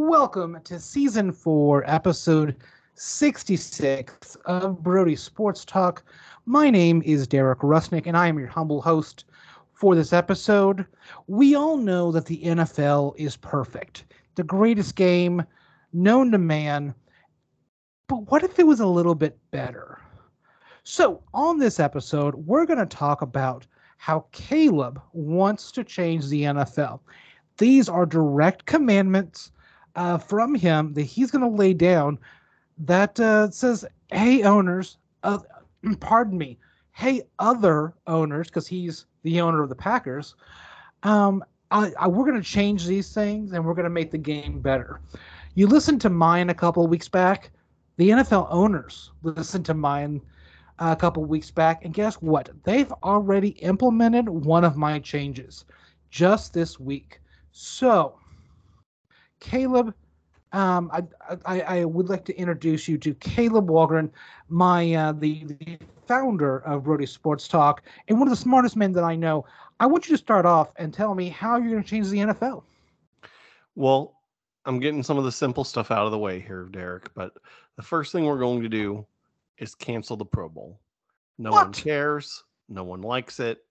Welcome to season four, episode 66 of Brodie Sports Talk. My name is Derek Rusinek, and I am your humble host for this episode. We all know that the NFL is perfect, the greatest game known to man. But what if it was a little bit better? So, on this episode, we're going to talk about how Caleb wants to change the NFL. These are direct commandments uh, from him that he's going to lay down that uh, says, "Hey, owners, uh, pardon me, hey, other owners, because he's the owner of the Packers. Um, I, I, we're going to change these things and we're going to make the game better." You listened to mine a couple weeks back. The NFL owners listened to mine a couple weeks back, and guess what? They've already implemented one of my changes just this week. So Caleb, um, I, I, I would like to introduce you to Caleb Walgren, my uh, the, the founder of Brodie Sports Talk and one of the smartest men that I know. I want you to start off and tell me how you're going to change the NFL. Well, I'm getting some of the simple stuff out of the way here, Derek. But the first thing we're going to do is cancel the Pro Bowl. No what? one cares. No one likes it.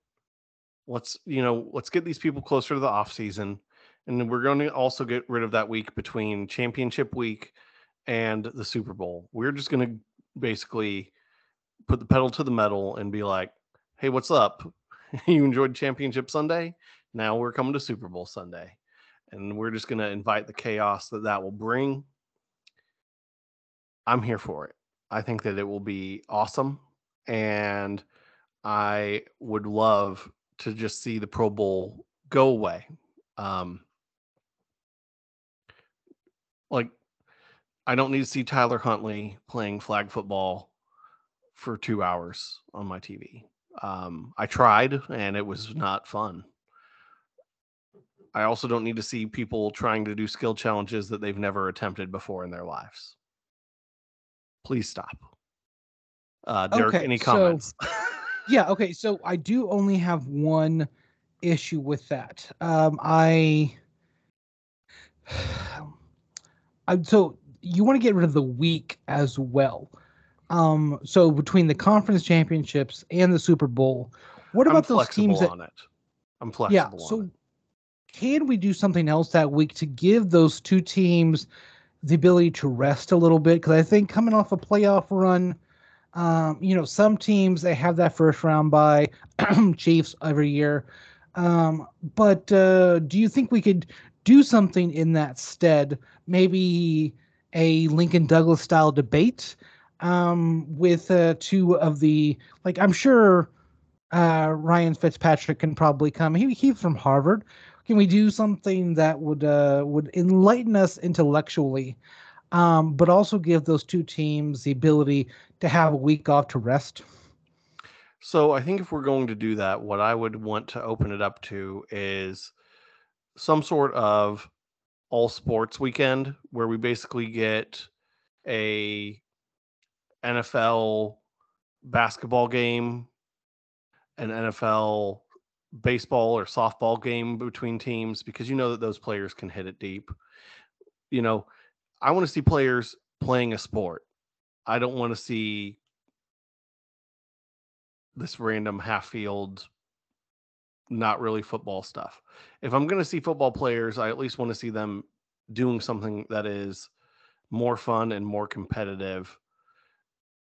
Let's you know, let's get these people closer to the off season and we're going to also get rid of that week between championship week and the Super Bowl. We're just going to basically put the pedal to the metal and be like, hey, what's up? you enjoyed Championship Sunday? Now we're coming to Super Bowl Sunday. And we're just going to invite the chaos that that will bring. I'm here for it. I think that it will be awesome. And I would love to just see the Pro Bowl go away. Um, like I don't need to see Tyler Huntley playing flag football for two hours on my TV. Um, I tried and it was not fun. I also don't need to see people trying to do skill challenges that they've never attempted before in their lives. Please stop. Uh, Derek, okay, any comments? So, yeah, okay. So I do only have one issue with that. Um, I so you want to get rid of the week as well. Um, so between the conference championships and the Super Bowl, what about those teams that? On it. I'm flexible. Yeah. so it. can we do something else that week to give those two teams the ability to rest a little bit? Because I think coming off a playoff run, um, you know, some teams they have that first round bye Chiefs every year. Um, but uh, do you think we could do something in that stead maybe a Lincoln Douglas style debate um, with uh, two of the like I'm sure uh, Ryan Fitzpatrick can probably come. He he's from Harvard. Can we do something that would uh, would enlighten us intellectually, um, but also give those two teams the ability to have a week off to rest? So I think if we're going to do that, what I would want to open it up to is some sort of all sports weekend where we basically get a NFL basketball game, an NFL baseball or softball game between teams because you know that those players can hit it deep. You know, I want to see players playing a sport. I don't want to see this random half field not really football stuff. If I'm going to see football players, I at least want to see them doing something that is more fun and more competitive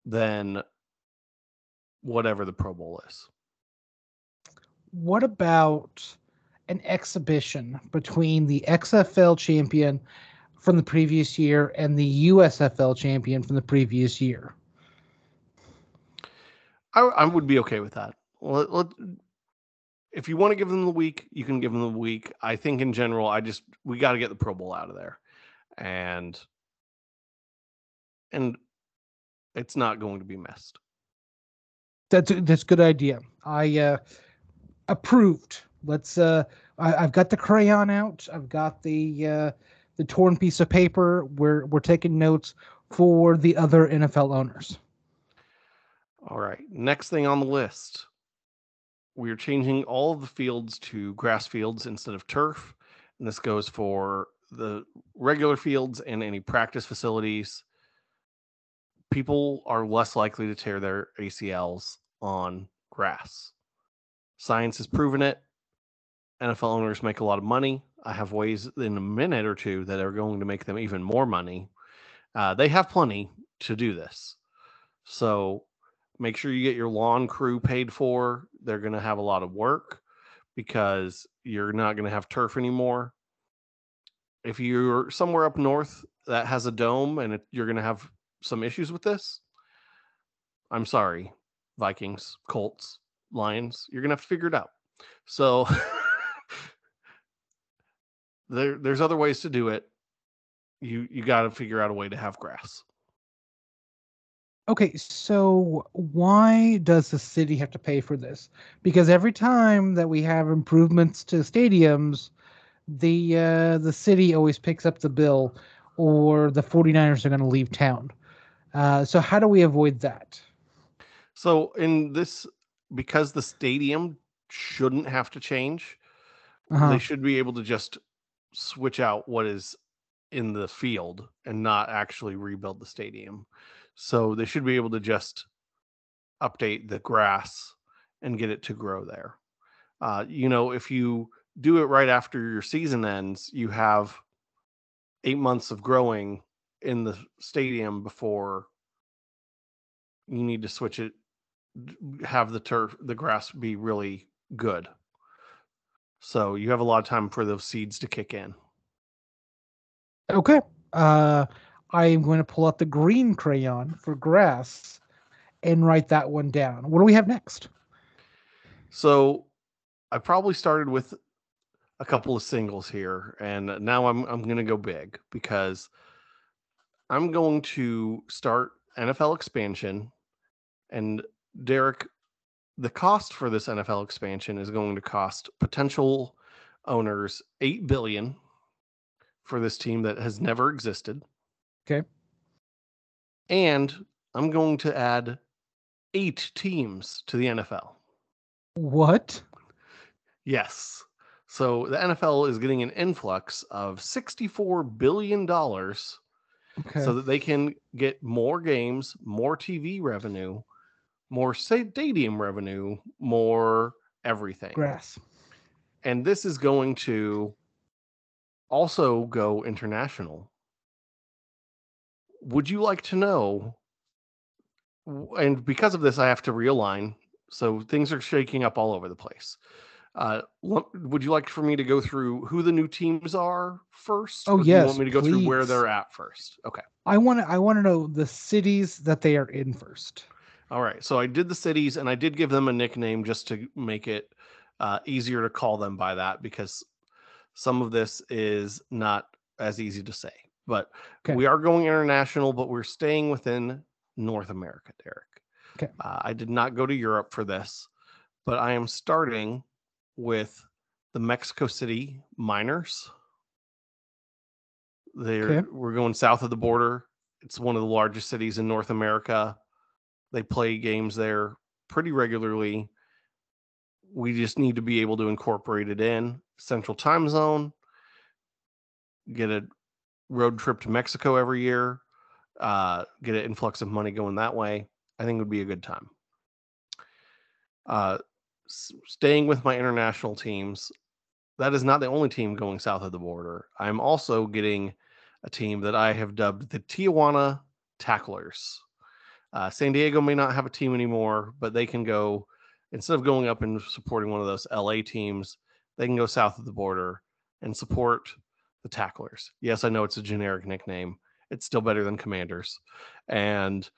than whatever the Pro Bowl is. What about an exhibition between the XFL champion from the previous year and the USFL champion from the previous year? I, I would be okay with that. Let, let, if you want to give them the week, you can give them the week. I think in general, I just we got to get the Pro Bowl out of there, and and it's not going to be missed. That's a, that's a good idea. I uh, approved. Let's. Uh, I, have got the crayon out. I've got the uh, the torn piece of paper. We're we're taking notes for the other NFL owners. All right. Next thing on the list we're changing all the fields to grass fields instead of turf. And this goes for the regular fields and any practice facilities, people are less likely to tear their ACLs on grass. Science has proven it. NFL owners make a lot of money. I have ways in a minute or two that are going to make them even more money. Uh, they have plenty to do this. So make sure you get your lawn crew paid for. They're going to have a lot of work because you're not going to have turf anymore. If you're somewhere up north that has a dome and it, you're going to have some issues with this, I'm sorry, Vikings, Colts, Lions, you're going to have to figure it out. So there, there's other ways to do it. You you got to figure out a way to have grass. Okay, so why does the city have to pay for this? Because every time that we have improvements to stadiums, the uh, the city always picks up the bill or the 49ers are going to leave town. Uh, so how do we avoid that? So in this because the stadium shouldn't have to change, Uh-huh. they should be able to just switch out what is in the field and not actually rebuild the stadium. So they should be able to just update the grass and get it to grow there. Uh, you know, if you do it right after your season ends, you have eight months of growing in the stadium before you need to switch it, have the turf, the grass be really good. So you have a lot of time for those seeds to kick in. Okay. Uh, I'm going to pull out the green crayon for grass and write that one down. What do we have next? So I probably started with a couple of singles here, and now I'm I'm going to go big because I'm going to start NFL expansion. And Derek, the cost for this NFL expansion is going to cost potential owners eight billion for this team that has never existed. Okay. And I'm going to add eight teams to the NFL. What? Yes. So the NFL is getting an influx of $64 billion Okay. so that they can get more games, more TV revenue, more stadium revenue, more everything. grass. And this is going to also go international. Would you like to know? And because of this, I have to realign. So things are shaking up all over the place. Uh, would you like for me to go through who the new teams are first? Oh, or do you yes, want me to go through where they're at first? Okay. I want to. I want to know the cities that they are in first. All right. So I did the cities and I did give them a nickname just to make it uh, easier to call them by that because some of this is not as easy to say. But Okay. we are going international, but we're staying within North America, Derek. Okay. Uh, I did not go to Europe for this, but I am starting with the Mexico City Miners. They're Okay. we're going south of the border. It's one of the largest cities in North America. They play games there pretty regularly. We just need to be able to incorporate it in Central Time Zone. Get a road trip to Mexico every year. Uh, get an influx of money going that way. I think would be a good time. Uh, staying with my international teams, that is not the only team going south of the border. I'm also getting a team that I have dubbed the Tijuana Tacklers. Uh, San Diego may not have a team anymore, but they can go instead of going up and supporting one of those LA teams, they can go south of the border and support the Tacklers. Yes, I know it's a generic nickname. It's still better than Commanders, and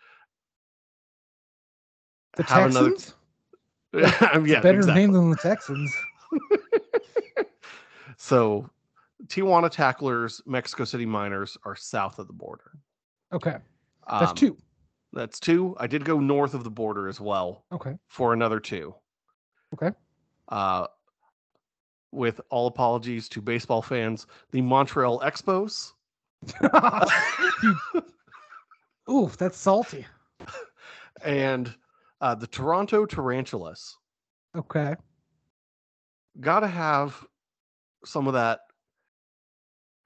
The have another- Texans. yeah, Better exactly. name than the Texans. So, Tijuana Tacklers, Mexico City Miners are south of the border. Okay, that's Um, two. That's two. I did go north of the border as well Okay. for another two. Okay. Uh, with all apologies to baseball fans, the Montreal Expos Ooh, that's salty. and uh, the Toronto Tarantulas. Okay. Got to have some of that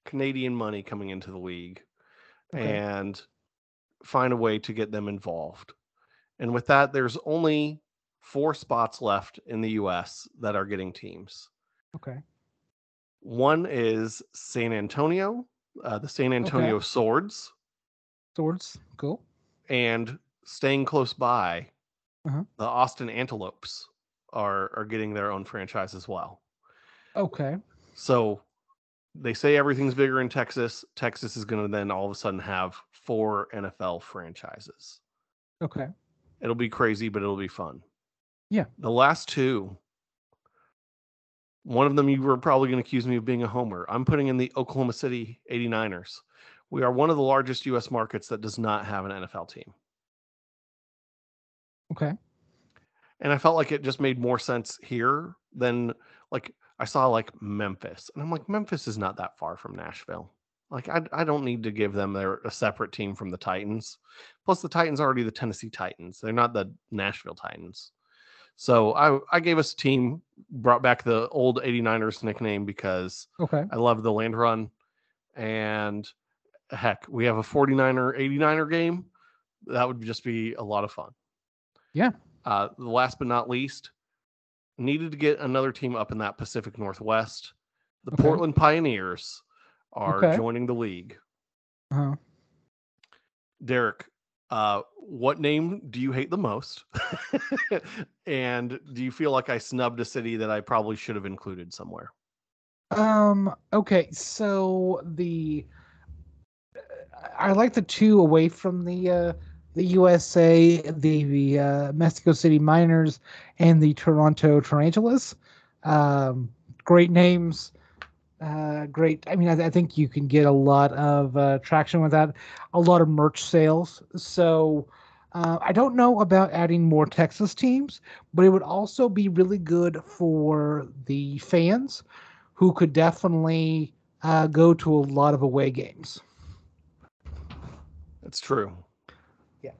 Canadian money coming into the league Okay. and find a way to get them involved. And with that, there's only four spots left in the US that are getting teams. Okay. One is San Antonio, uh, the San Antonio Swords, Swords. Cool. and staying close by, Uh-huh. the Austin Antelopes are are getting their own franchise as well. Okay. So they say everything's bigger in Texas. Texas is going to then all of a sudden have four NFL franchises. Okay. It'll be crazy, but it'll be fun. Yeah. The last two, one of them you were probably going to accuse me of being a homer. I'm putting in the Oklahoma City 89ers. We are one of the largest US markets that does not have an NFL team. Okay. And I felt like it just made more sense here than like I saw like Memphis. And I'm like, Memphis is not that far from Nashville. Like I, I don't need to give them their a separate team from the Titans. Plus the Titans are already the Tennessee Titans. They're not the Nashville Titans. So I I gave us a team, brought back the old 89ers nickname because Okay. I love the land run. And heck, we have a 49er 89er game. That would just be a lot of fun. Yeah. Uh, the last but not least, needed to get another team up in that Pacific Northwest. The Okay. Portland Pioneers are Okay. joining the league. Uh-huh. Derek, uh, what name do you hate the most? and do you feel like I snubbed a city that I probably should have included somewhere? Um. Okay. So the I like the two away from the uh, the USA, the, the uh, Mexico City Miners, and the Toronto Tarantulas. Um, great names. Uh, great. I mean, I, I think you can get a lot of uh, traction with that. A lot of merch sales. So. Uh, I don't know about adding more Texas teams, but it would also be really good for the fans who could definitely uh, go to a lot of away games. That's true. Yeah.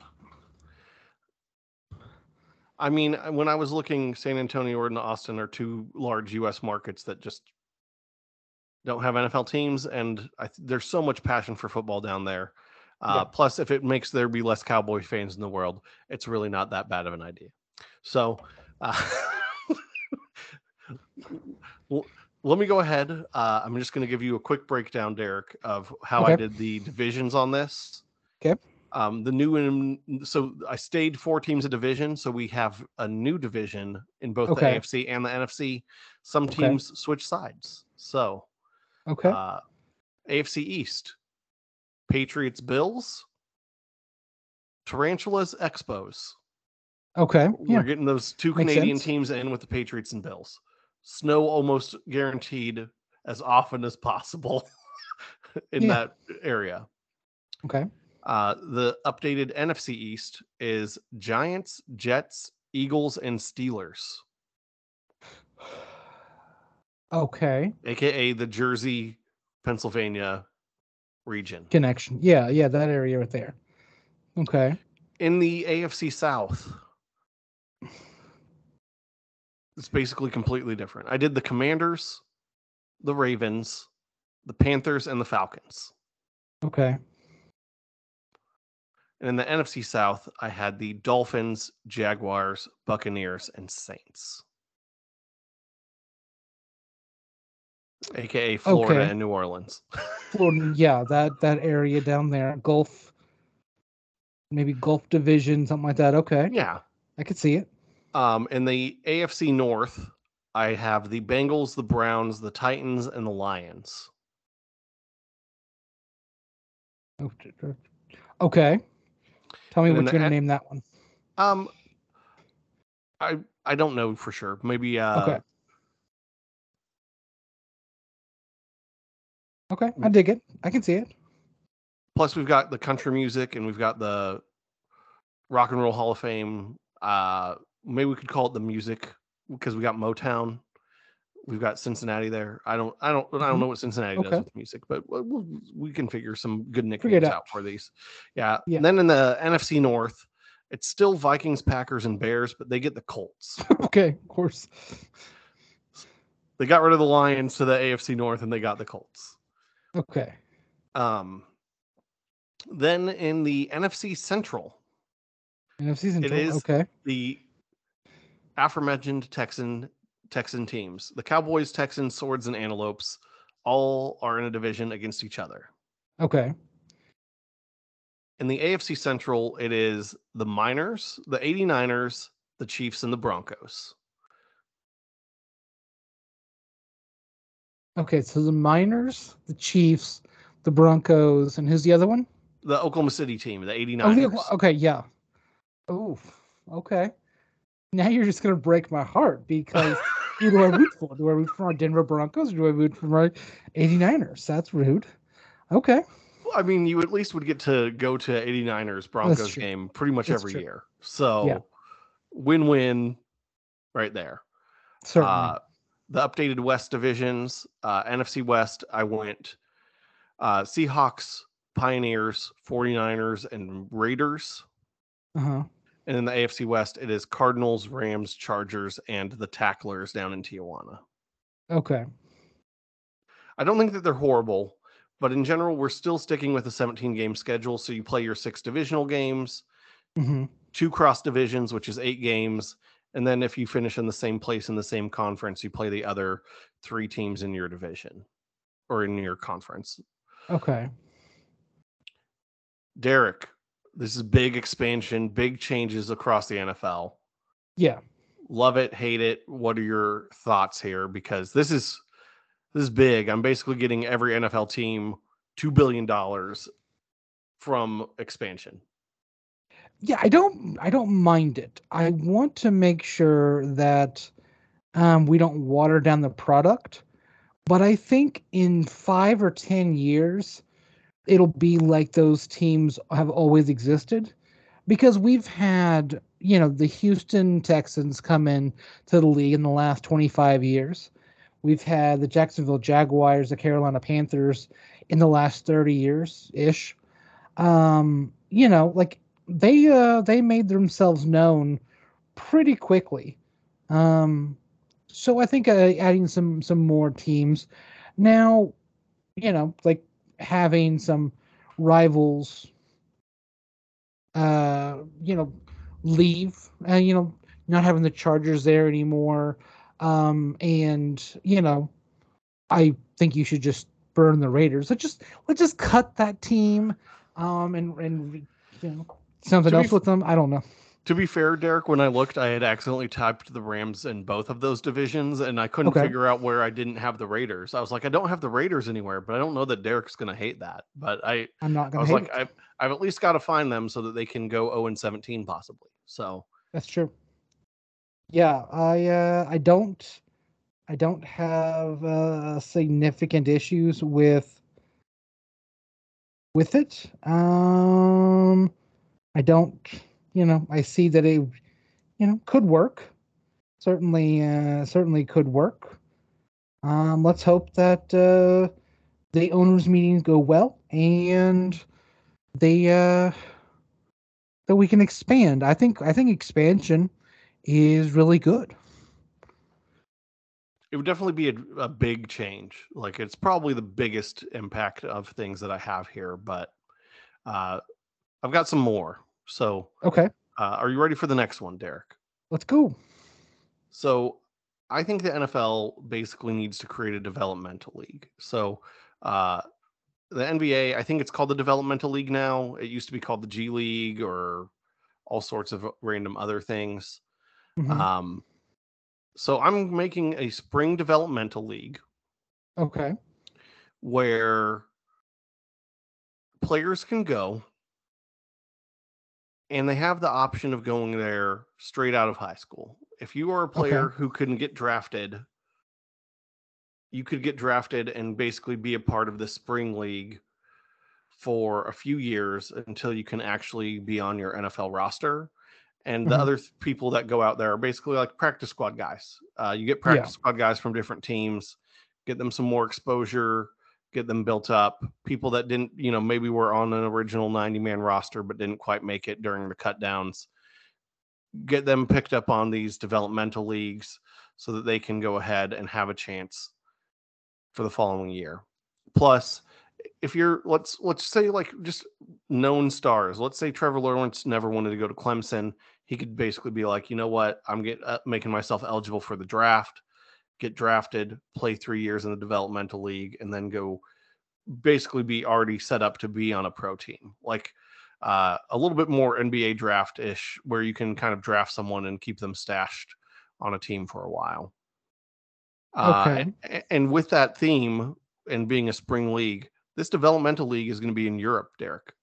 I mean, when I was looking, San Antonio and Austin are two large U.S. markets that just don't have NFL teams, and I, th- there's so much passion for football down there. Uh, Yeah. Plus, if it makes there be less Cowboy fans in the world, it's really not that bad of an idea. So, uh, well, let me go ahead. Uh, I'm just going to give you a quick breakdown, Derek, of how I did the divisions on this. Okay. Um, the new and so I stayed four teams a division, so we have a new division in both Okay. the AFC and the NFC. Some Okay. teams switch sides. So Okay. uh, AFC East, Patriots, Bills, Tarantulas, Expos. okay. We're getting those two Makes Canadian sense. teams in with the Patriots and Bills. Snow almost guaranteed as often as possible in Yeah. that area. Okay. Uh, the updated NFC East is Giants, Jets, Eagles, and Steelers, Okay. aka the Jersey, Pennsylvania region. Connection. Yeah. Yeah. That area right there. Okay. In the AFC South, it's basically completely different. I did the Commanders, the Ravens, the Panthers, and the Falcons. Okay. And in the NFC South, I had the Dolphins, Jaguars, Buccaneers, and Saints. AKA Florida Okay. and New Orleans. Florida. Yeah. That that area down there, Gulf. Maybe Gulf Division, something like that. Okay. yeah. I could see it. Um, in the AFC North, I have the Bengals, the Browns, the Titans, and the Lions. Okay. Tell me And what you're gonna the- name that one. Um, I I don't know for sure. Maybe uh, Okay. Okay. I dig it. I can see it. plus we've got the country music and we've got the rock and roll hall of fame uh maybe we could call it the music because we got motown we've got cincinnati there i don't i don't i don't Mhm. know what cincinnati Okay. does with music but we'll, we'll, can figure some good nicknames out. out. for these yeah. Yeah. And then in the nfc north it's still vikings packers and bears but they get the colts okay. Of course. they got rid of the lions to the afc north and they got the colts Okay. Um, then in the NFC Central, NFC Central. is- okay. the aforementioned Texan Texan teams, the Cowboys, Texans, Swords, and Antelopes, all are in a division against each other. Okay. In the AFC Central, it is the Miners, the 89ers, the Chiefs, and the Broncos. Okay. So the Miners, the Chiefs, the Broncos, and who's the other one? The Oklahoma City team, the Oh, 89ers. the, okay. Yeah. Oh. Okay. Now you're just gonna break my heart because who do I root for? Do I root for our Denver Broncos or do I root for my 89ers? That's rude. Okay. Well, I mean, you at least would get to go to 89ers Broncos game pretty much That's every true. year. So Yeah. win-win right there. Certainly. Uh, the updated West divisions, uh, NFC West, I went uh, Seahawks, Pioneers, 49ers, and Raiders. uh-huh. And in the AFC West, it is Cardinals, Rams, Chargers, and the Tacklers down in Tijuana. Okay. I don't think that they're horrible, but in general, we're still sticking with a 17 game schedule. So you play your six divisional games, hmm two cross divisions, which is eight games. And then if you finish in the same place in the same conference, you play the other three teams in your division or in your conference. Okay. Derek, this is big expansion, big changes across the NFL. Yeah. Love it, hate it. What are your thoughts here? Because this is this is big. I'm basically getting every NFL team two billion dollars from expansion. Yeah i don't i don't mind it. I want to make sure that um, we don't water down the product but i think in five or ten years it'll be like those teams have always existed because we've had you know the houston texans come in to the league in the last 25 years. We've had the jacksonville jaguars the carolina panthers in the last 30 years ish um you know like they uh they made themselves known pretty quickly. Um so i think uh, adding some some more teams. Now you know like having some rivals uh you know leave and you know not having the chargers there anymore. Um and you know i think you should just burn the raiders. Let's just let's just cut that team um and and you know something To be else with them i don't know To be fair, Derek, when I looked, I had accidentally typed the Rams in both of those divisions, and I couldn't Okay. figure out where I didn't have the Raiders. I was like, I don't have the Raiders anywhere, but I don't know that Derek's going to hate that. But I, i'm not I gonna was hate like. I've, I've at least got to find them so that they can go 0 and 17 possibly. So That's true. Yeah, I uh, I don't I don't have uh, significant issues with with it. Um, I don't, you know, I see that it, you know, could work. Certainly, uh, certainly could work. Um, let's hope that uh, the owners' meetings go well and they uh, that we can expand. I think I think expansion is really good. it would definitely be a, a big change. Like it's probably the biggest impact of things that I have here, but uh, I've got some more. So Okay, uh, are you ready for the next one, Derek? let's go. So I think the NFL basically needs to create a developmental league. So uh, the NBA, I think it's called the developmental league now. It used to be called the G League or all sorts of random other things. Mhm. Um, so I'm making a spring developmental league okay. where players can go and they have the option of going there straight out of high school. If you are a player who couldn't get drafted, you could get drafted and basically be a part of the spring league for a few years until you can actually be on your NFL roster. And the Mhm. other th- people that go out there are basically like practice squad guys. Uh, you get practice squad guys from different teams, get them some more exposure, get them built up. People that didn't, you know, maybe were on an original 90 man roster but didn't quite make it during the cut downs, get them picked up on these developmental leagues so that they can go ahead and have a chance for the following year. Plus, if you're let's let's say like just known stars. Let's say Trevor Lawrence never wanted to go to Clemson. He could basically be like, you know what, I'm get uh, making myself eligible for the draft, get drafted, play three years in the developmental league, and then go basically be already set up to be on a pro team. Like uh, a little bit more NBA draft ish, where you can kind of draft someone and keep them stashed on a team for a while. Uh, Okay. and, and with that theme and being a spring league, this developmental league is going to be in Europe, Derek.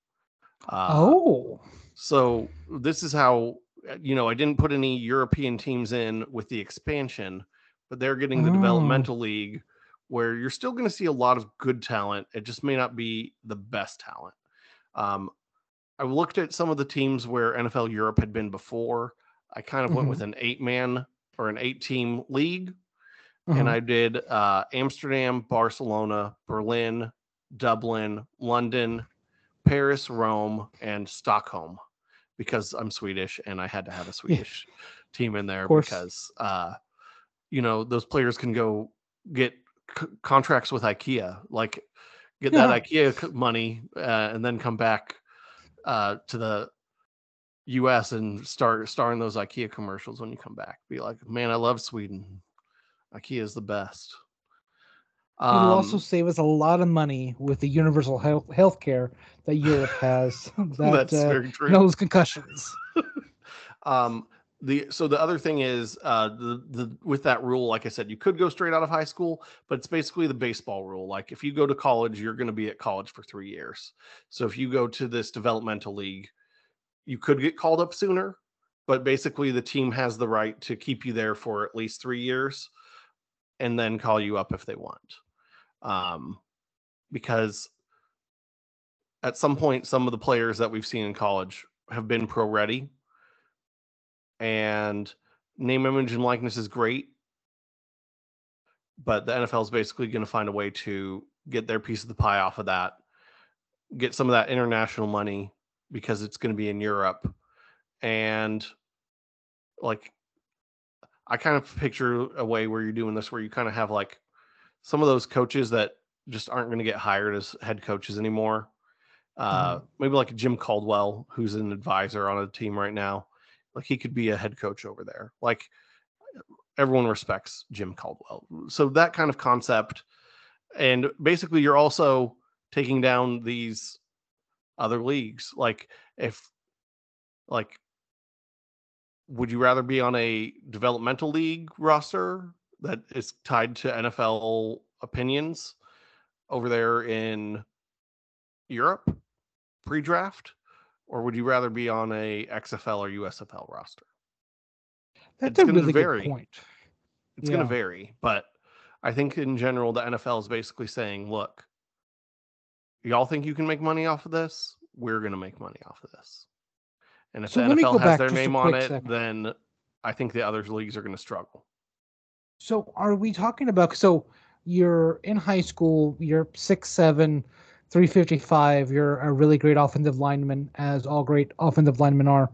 Uh, oh. so this is how uh, you know I didn't put any European teams in with the expansion, but they're getting the Oh. developmental league where you're still going to see a lot of good talent. It just may not be the best talent. Um, I looked at some of the teams where NFL Europe had been before. I kind of went Mhm. with an eight man or an eight team league Uh-huh. and I did uh, Amsterdam, Barcelona, Berlin, Dublin, London, Paris, Rome, and Stockholm because I'm Swedish and I had to have a Swedish team in there because uh, you know those players can go get c- contracts with IKEA, like get Yeah. that IKEA money uh, and then come back uh, to the U.S. and start starring those IKEA commercials when you come back. Be like, man, I love Sweden. IKEA is the best. It'll also Um, save us a lot of money with the universal health healthcare that Europe has. that that's uh, very true. knows concussions. Um, the so the other thing is uh, the the with that rule, like I said, you could go straight out of high school, but it's basically the baseball rule. Like if you go to college, you're going to be at college for three years. So if you go to this developmental league, you could get called up sooner, but basically the team has the right to keep you there for at least three years, and then call you up if they want. Um, because at some point, some of the players that we've seen in college have been pro ready and name image and likeness is great. But the nfl is basically going to find a way to get their piece of the pie off of that get some of that international money because it's going to be in europe. And like i kind of picture a way where you're doing this where you kind of have like some of those coaches that just aren't going to get hired as head coaches anymore. Uh maybe like jim caldwell who's an advisor on a team right now like he could be a head coach over there. Like everyone respects Jim Caldwell. So that kind of concept. And basically you're also taking down these other leagues. Like if like would you rather be on a developmental league roster that is tied to NFL opinions over there in Europe pre-draft? Or would you rather be on a XFL or USFL roster? That's It's a gonna really vary. good point. It's going to vary, but I think in general the NFL is basically saying, look, y'all think you can make money off of this? We're going to make money off of this. And if So the let me go NFL has their name on it, second. then I think the other leagues are going to struggle. So are we talking about so you're in high school, you're six seven, 355, you're a really great offensive lineman, as all great offensive linemen are.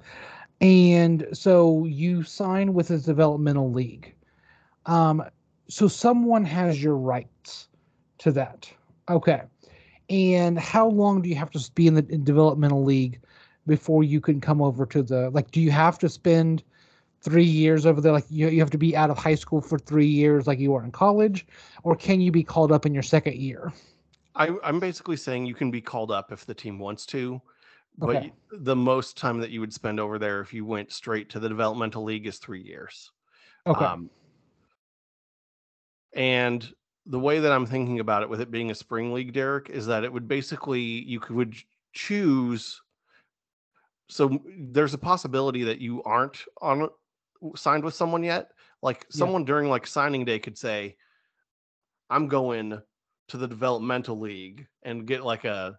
And so you sign with a developmental league. Um, so someone has your rights to that. Okay. And how long do you have to be in the developmental league before you can come over to the like do you have to spend three years over there like you, you have to be out of high school for three years like you are in college or can you be called up in your second year I, I'm basically saying you can be called up if the team wants to, but Okay. the most time that you would spend over there if you went straight to the developmental league is three years. okay Um, and the way that I'm thinking about it, with it being a spring league, Derek, is that it would basically you could would choose. So there's a possibility that you aren't on signed with someone yet. Like Yeah. someone during like signing day could say, "I'm going to the developmental league and get like a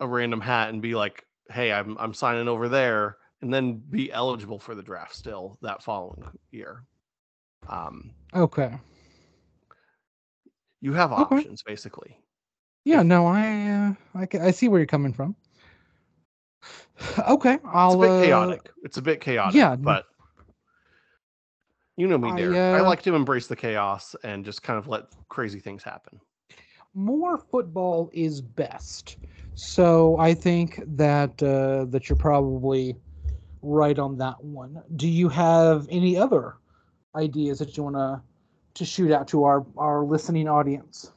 a random hat and be like, "Hey, I'm I'm signing over there," and then be eligible for the draft still that following year. Um, okay you have Okay. options basically. yeah if- no i uh, I, I see where you're coming from okay i'll It's a bit uh, chaotic. It's a bit chaotic. yeah, but you know me, I, Derek. I uh, like to embrace the chaos and just kind of let crazy things happen. more football is best. So I think that uh, that you're probably right on that one. Do you have any other ideas that you want to to shoot out to our our listening audience?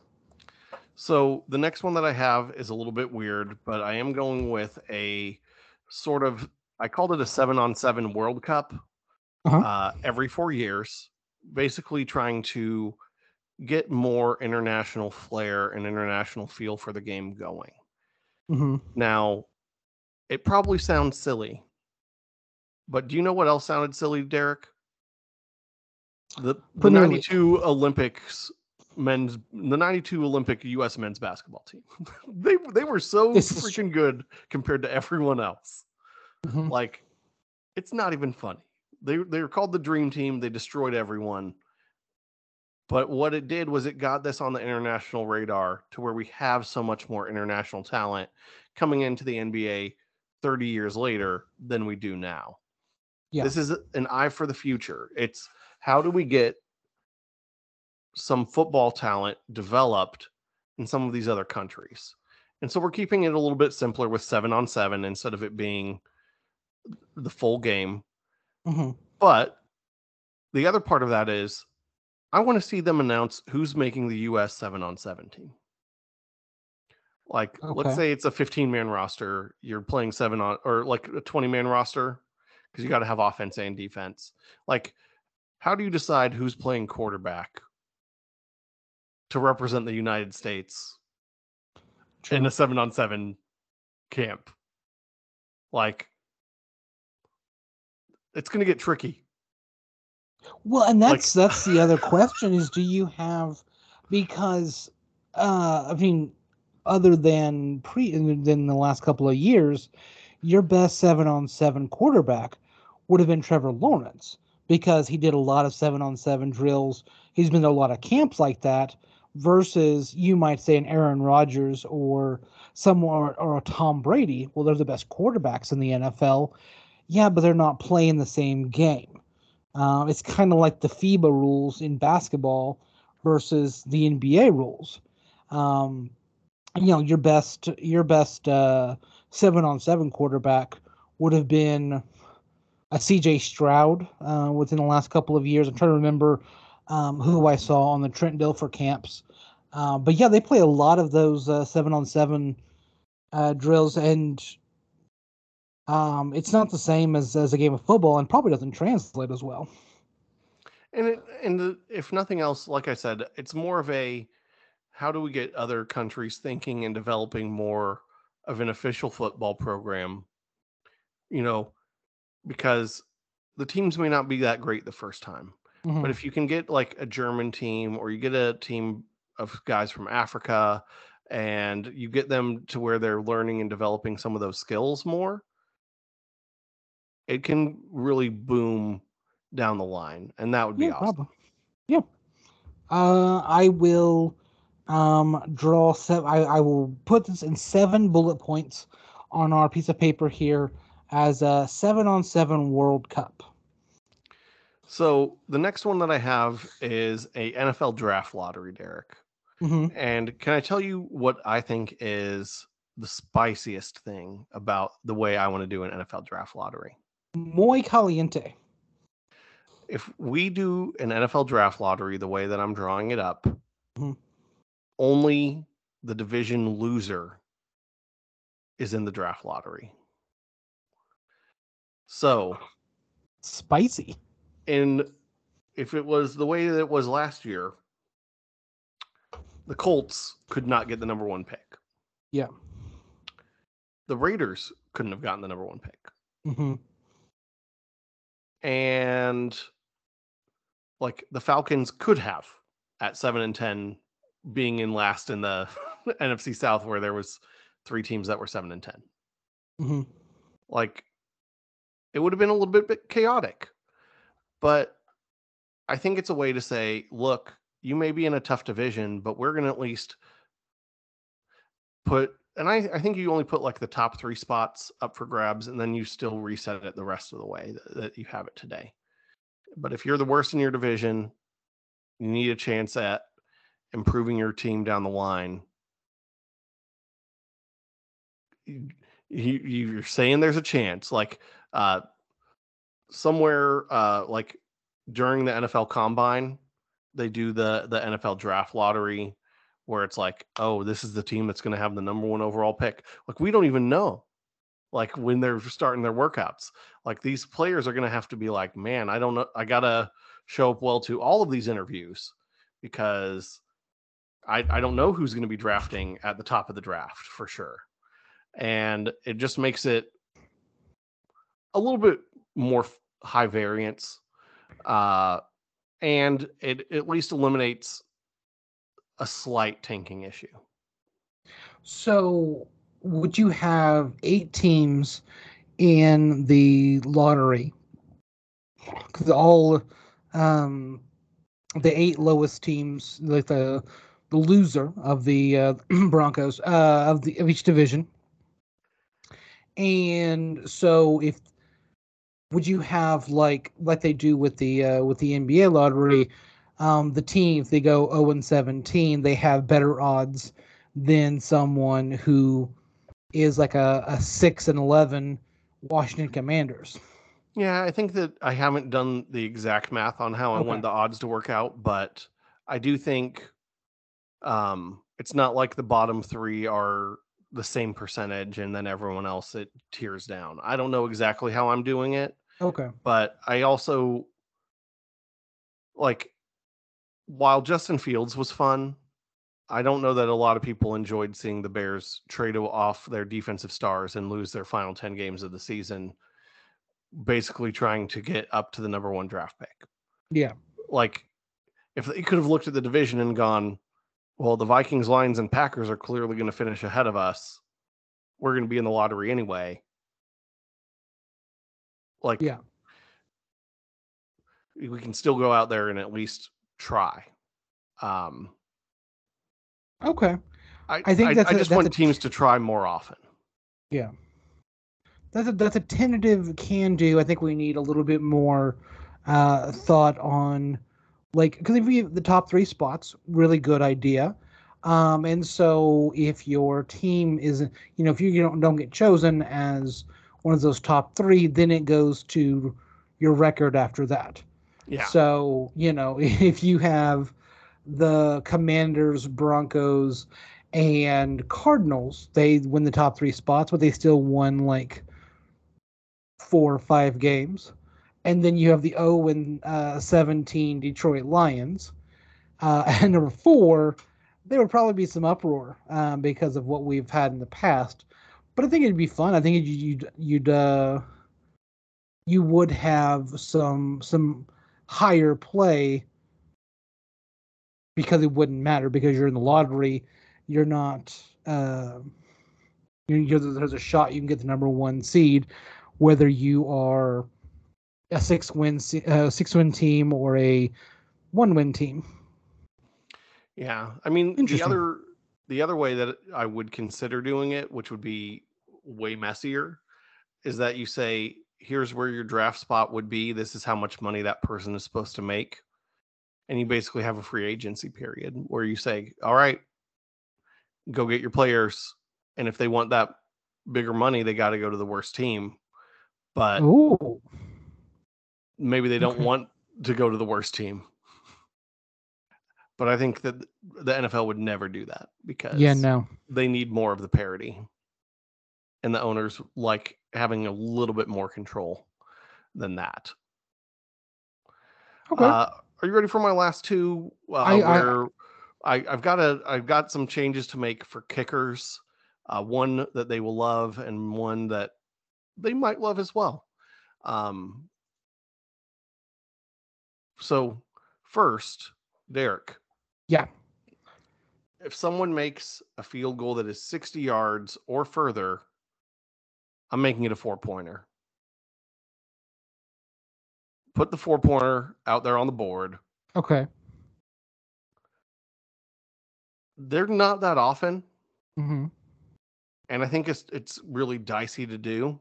So the next one that I have is a little bit weird, but I am going with a sort of I called it a seven on seven World Cup Uh-huh. uh, every four years, basically trying to get more international flair and international feel for the game going. hmm Now, it probably sounds silly, but do you know what else sounded silly, Derek? The, the 92 Olympics men's the 92 Olympic US men's basketball team. they they were so This is freaking good compared to everyone else. hmm Like it's not even funny. They they were called the dream team. They destroyed everyone. But what it did was it got this on the international radar to where we have so much more international talent coming into the NBA 30 years later than we do now. Yeah. This is an eye for the future. It's how do we get some football talent developed in some of these other countries? And so we're keeping it a little bit simpler with seven on seven instead of it being the full game. Hmm But the other part of that is I want to see them announce who's making the US seven on seven team. Like, Okay. let's say it's a 15 man roster, you're playing seven on, or like a 20 man roster, because you got to have offense and defense. Like, how do you decide who's playing quarterback to represent the United States in a seven on seven camp? Like, it's going to get tricky. Well, and Like- that's that's the other question is do you have because uh I mean other than pre than the last couple of years, your best 7 on 7 quarterback would have been Trevor Lawrence because he did a lot of 7 on 7 drills. He's been to a lot of camps like that versus you might say an Aaron Rodgers or someone or a Tom Brady. Well, they're the best quarterbacks in the NFL. Yeah, but they're not playing the same game. Um, it's kind of like the FIBA rules in basketball versus the NBA rules. Um, you know, your best your best uh, seven on seven quarterback would have been a CJ Stroud uh, within the last couple of years. I'm trying to remember um, who I saw on the Trent Dilfer camps. Uh, but yeah, they play a lot of those uh, seven on seven uh, drills, and um, it's not the same as, as a game of football, and probably doesn't translate as well. And it, and the, if nothing else, like I said, it's more of a how do we get other countries thinking and developing more of an official football program? You know, because the teams may not be that great the first time, Mhm. but if you can get like a German team or you get a team of guys from Africa and you get them to where they're learning and developing some of those skills more, it can really boom down the line. And that would be yeah, awesome. probably. Yeah. Uh, I will um, draw seven. I, I will put this in seven bullet points on our piece of paper here as a seven on seven World Cup. So the next one that I have is a NFL draft lottery, Derek. hmm And can I tell you what I think is the spiciest thing about the way I want to do an NFL draft lottery? Muy caliente. If we do an NFL draft lottery the way that I'm drawing it up, Mhm. only the division loser is in the draft lottery. So, Spicy. And if it was the way that it was last year, the Colts could not get the number one pick. Yeah. The Raiders couldn't have gotten the number one pick. hmm And like the Falcons could have at seven and ten being in last in the NFC South where there was three teams that were seven and ten. hmm like it would have been a little bit, bit chaotic but i think it's a way to say look you may be in a tough division but we're going to at least put and I, I, think you only put like the top three spots up for grabs and then you still reset it the rest of the way that, that you have it today. But if you're the worst in your division you need a chance at improving your team down the line. You, you are saying there's a chance like uh, somewhere uh, like during the nfl combine they do the the nfl draft lottery where it's like, oh, this is the team that's going to have the number one overall pick. Like we don't even know, like when they're starting their workouts. Like these players are going to have to be like, man, I don't know, I gotta show up well to all of these interviews because I, I don't know who's going to be drafting at the top of the draft for sure. And it just makes it a little bit more high variance. Uh, and it at least eliminates a slight tanking issue. So, would you have eight teams in the lottery? Because all um, the eight lowest teams, like the the loser of the uh, Broncos uh, of the of each division. And so, if would you have like like they do with the uh, with the NBA lottery, um, the team if they go 0 and 17, they have better odds than someone who is like a, a six and 11 Washington Commanders. Yeah, I think that I haven't done the exact math on how I want the odds to work out, but I do think um, it's not like the bottom three are the same percentage and then everyone else it tears down. I don't know exactly how I'm doing it. Okay. But I also like while Justin Fields was fun, I don't know that a lot of people enjoyed seeing the Bears trade off their defensive stars and lose their final 10 games of the season, basically trying to get up to the number one draft pick. Yeah. Like, if they could have looked at the division and gone, well, the Vikings, Lions, and Packers are clearly going to finish ahead of us. We're going to be in the lottery anyway. Like, yeah, we can still go out there and at least try. Um, okay. I, I think that's I, a, just that's want a, teams to try more often. Yeah. That's a that's a tentative can do. I think we need a little bit more uh, thought on like because if we have the top three spots, really good idea. Um, and so if your team isn't, you know, if you, you don't don't get chosen as one of those top three, then it goes to your record after that. So you know if you have the Commanders, Broncos, and Cardinals, they win the top three spots, but they still won like four or five games and then you have the 0 and uh, 17 Detroit Lions. Uh, and number four, there would probably be some uproar um, because of what we've had in the past. But I think it'd be fun. I think you'd you'd uh, you would have some some higher play because it wouldn't matter because you're in the lottery. You're not. Uh, you're, you're, there's a shot you can get the number one seed, whether you are a six win uh, six win team or a one win team. Yeah, I mean the other the other way that I would consider doing it, which would be way messier, is that you say here's where your draft spot would be. This is how much money that person is supposed to make. And you basically have a free agency period where you say, all right, go get your players. And if they want that bigger money, they got to go to the worst team. But Ooh maybe they don't okay. want to go to the worst team. But I think that the NFL would never do that because yeah, no, they need more of the parity, and the owners like having a little bit more control than that. Okay. Uh, are you ready for my last two? Uh, I, where I, I, have got a, I've got some changes to make for kickers. Uh, one that they will love, and one that they might love as well. Um, so, first, Derek. Yeah. If someone makes a field goal that is 60 yards or further, I'm making it a four pointer. Put the four pointer out there on the board. Okay. They're not that often. Mm-hmm. And I think it's it's really dicey to do.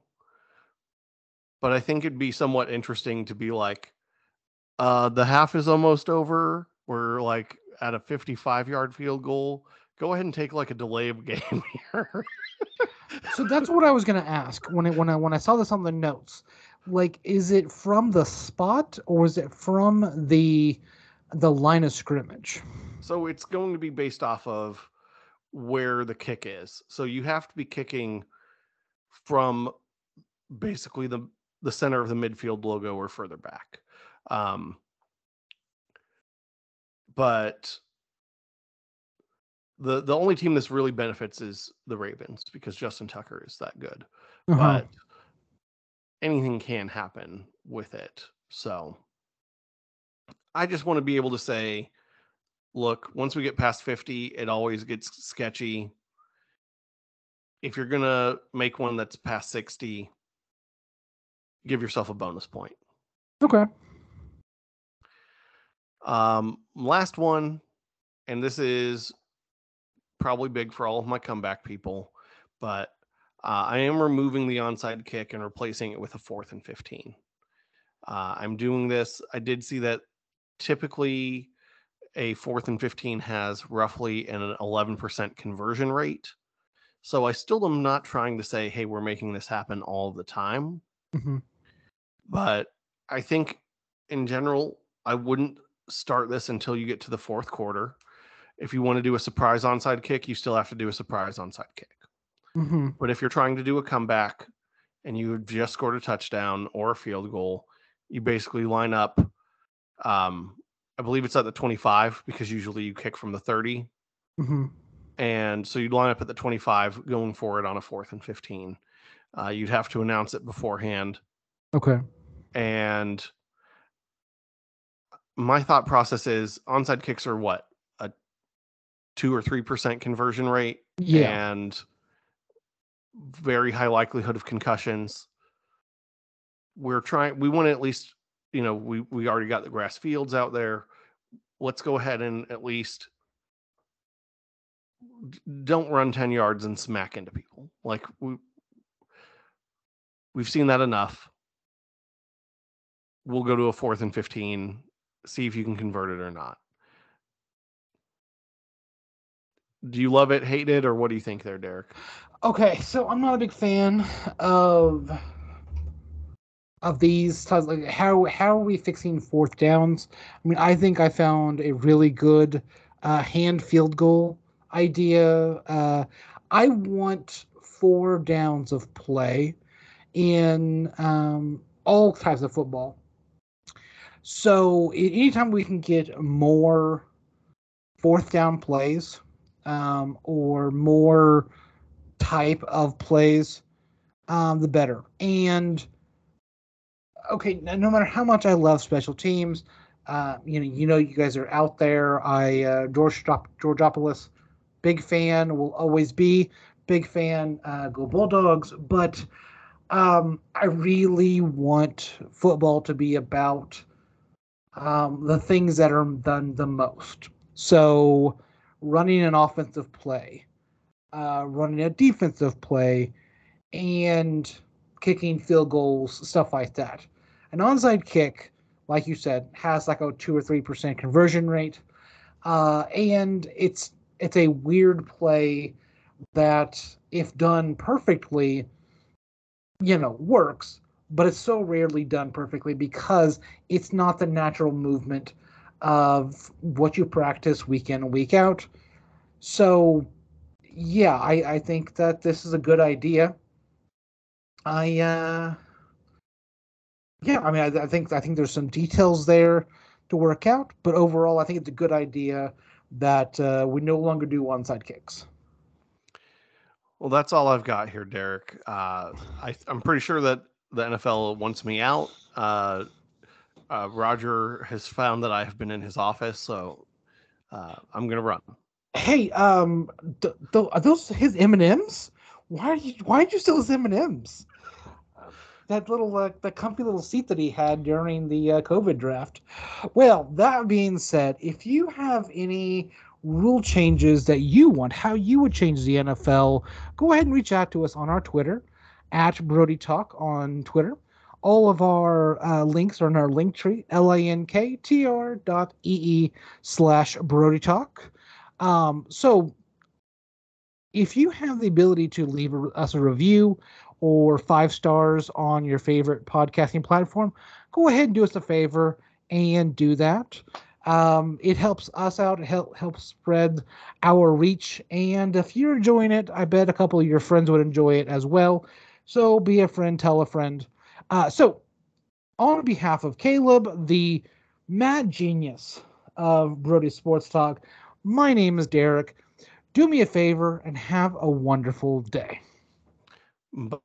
But I think it'd be somewhat interesting to be like, uh, the half is almost over. We're like at a 55 yard field goal. Go ahead and take like a delay of game here. So that's what I was gonna ask when I when I when I saw this on the notes. Like, is it from the spot or is it from the the line of scrimmage? So it's going to be based off of where the kick is. So you have to be kicking from basically the the center of the midfield logo or further back. Um, but the the only team this really benefits is the Ravens because Justin Tucker is that good. Uh-huh. But anything can happen with it. So I just want to be able to say, look, once we get past 50, it always gets sketchy. If you're gonna make one that's past 60, give yourself a bonus point. Okay. Um, last one, and this is probably big for all of my comeback people, but uh, I am removing the onside kick and replacing it with a fourth and 15. Uh, I'm doing this. I did see that typically a fourth and 15 has roughly an 11% conversion rate. So I still am not trying to say, hey, we're making this happen all the time. Mm-hmm. But I think in general, I wouldn't start this until you get to the fourth quarter. If you want to do a surprise onside kick, you still have to do a surprise onside kick. Mm-hmm. But if you're trying to do a comeback and you have just scored a touchdown or a field goal, you basically line up. Um, I believe it's at the 25 because usually you kick from the 30. Mm-hmm. And so you'd line up at the 25 going forward on a fourth and 15. Uh, you'd have to announce it beforehand. Okay. And my thought process is onside kicks are what two or three percent conversion rate, yeah, and very high likelihood of concussions. We're trying. We want to at least, you know, we we already got the grass fields out there. Let's go ahead and at least don't run 10 yards and smack into people. Like we we've seen that enough. We'll go to a fourth and 15 see if you can convert it or not. Do you love it, hate it, or what do you think there, Derek? Okay, so I'm not a big fan of of these types. Like how how are we fixing fourth downs? I mean, I think I found a really good uh, hand field goal idea. Uh, I want four downs of play in um, all types of football. So anytime we can get more fourth down plays um, or more type of plays, um, the better. And okay, no matter how much I love special teams, uh, you know, you know, you guys are out there. I uh, George Georgopoulos, big fan, will always be big fan. Uh, go Bulldogs! But um, I really want football to be about um, the things that are done the most. So, running an offensive play, uh, running a defensive play, and kicking field goals, stuff like that. An onside kick, like you said, has like a two or three percent conversion rate, uh, and it's it's a weird play that, if done perfectly, you know, works but it's so rarely done perfectly because it's not the natural movement of what you practice week in week out. So, yeah, I, I think that this is a good idea. I, uh, yeah, I mean, I, I think I think there's some details there to work out, but overall, I think it's a good idea that uh, we no longer do onside kicks. Well, that's all I've got here, Derek. Uh, I, I'm pretty sure that the NFL wants me out. Uh, uh, Roger has found that I have been in his office, so uh, I'm gonna run. Hey, um, th- th- are those his M and M's? Why are you? Why did you steal his M and M's? That little, uh, the comfy little seat that he had during the uh, COVID draft. Well, that being said, if you have any rule changes that you want, how you would change the NFL, go ahead and reach out to us on our Twitter at Brodie Talk on Twitter. All of our uh, links are in our link tree, L-A-N-K-T-R dot E-E slash Brodie Talk. Um, so if you have the ability to leave us a review or five stars on your favorite podcasting platform, go ahead and do us a favor and do that. Um, it helps us out. It help, helps spread our reach. And if you're enjoying it, I bet a couple of your friends would enjoy it as well. So be a friend, tell a friend. Uh, so, on behalf of Caleb, the mad genius of Brodie Sports Talk, my name is Derek. Do me a favor and have a wonderful day. Bye.